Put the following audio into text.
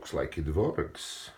looks like it works.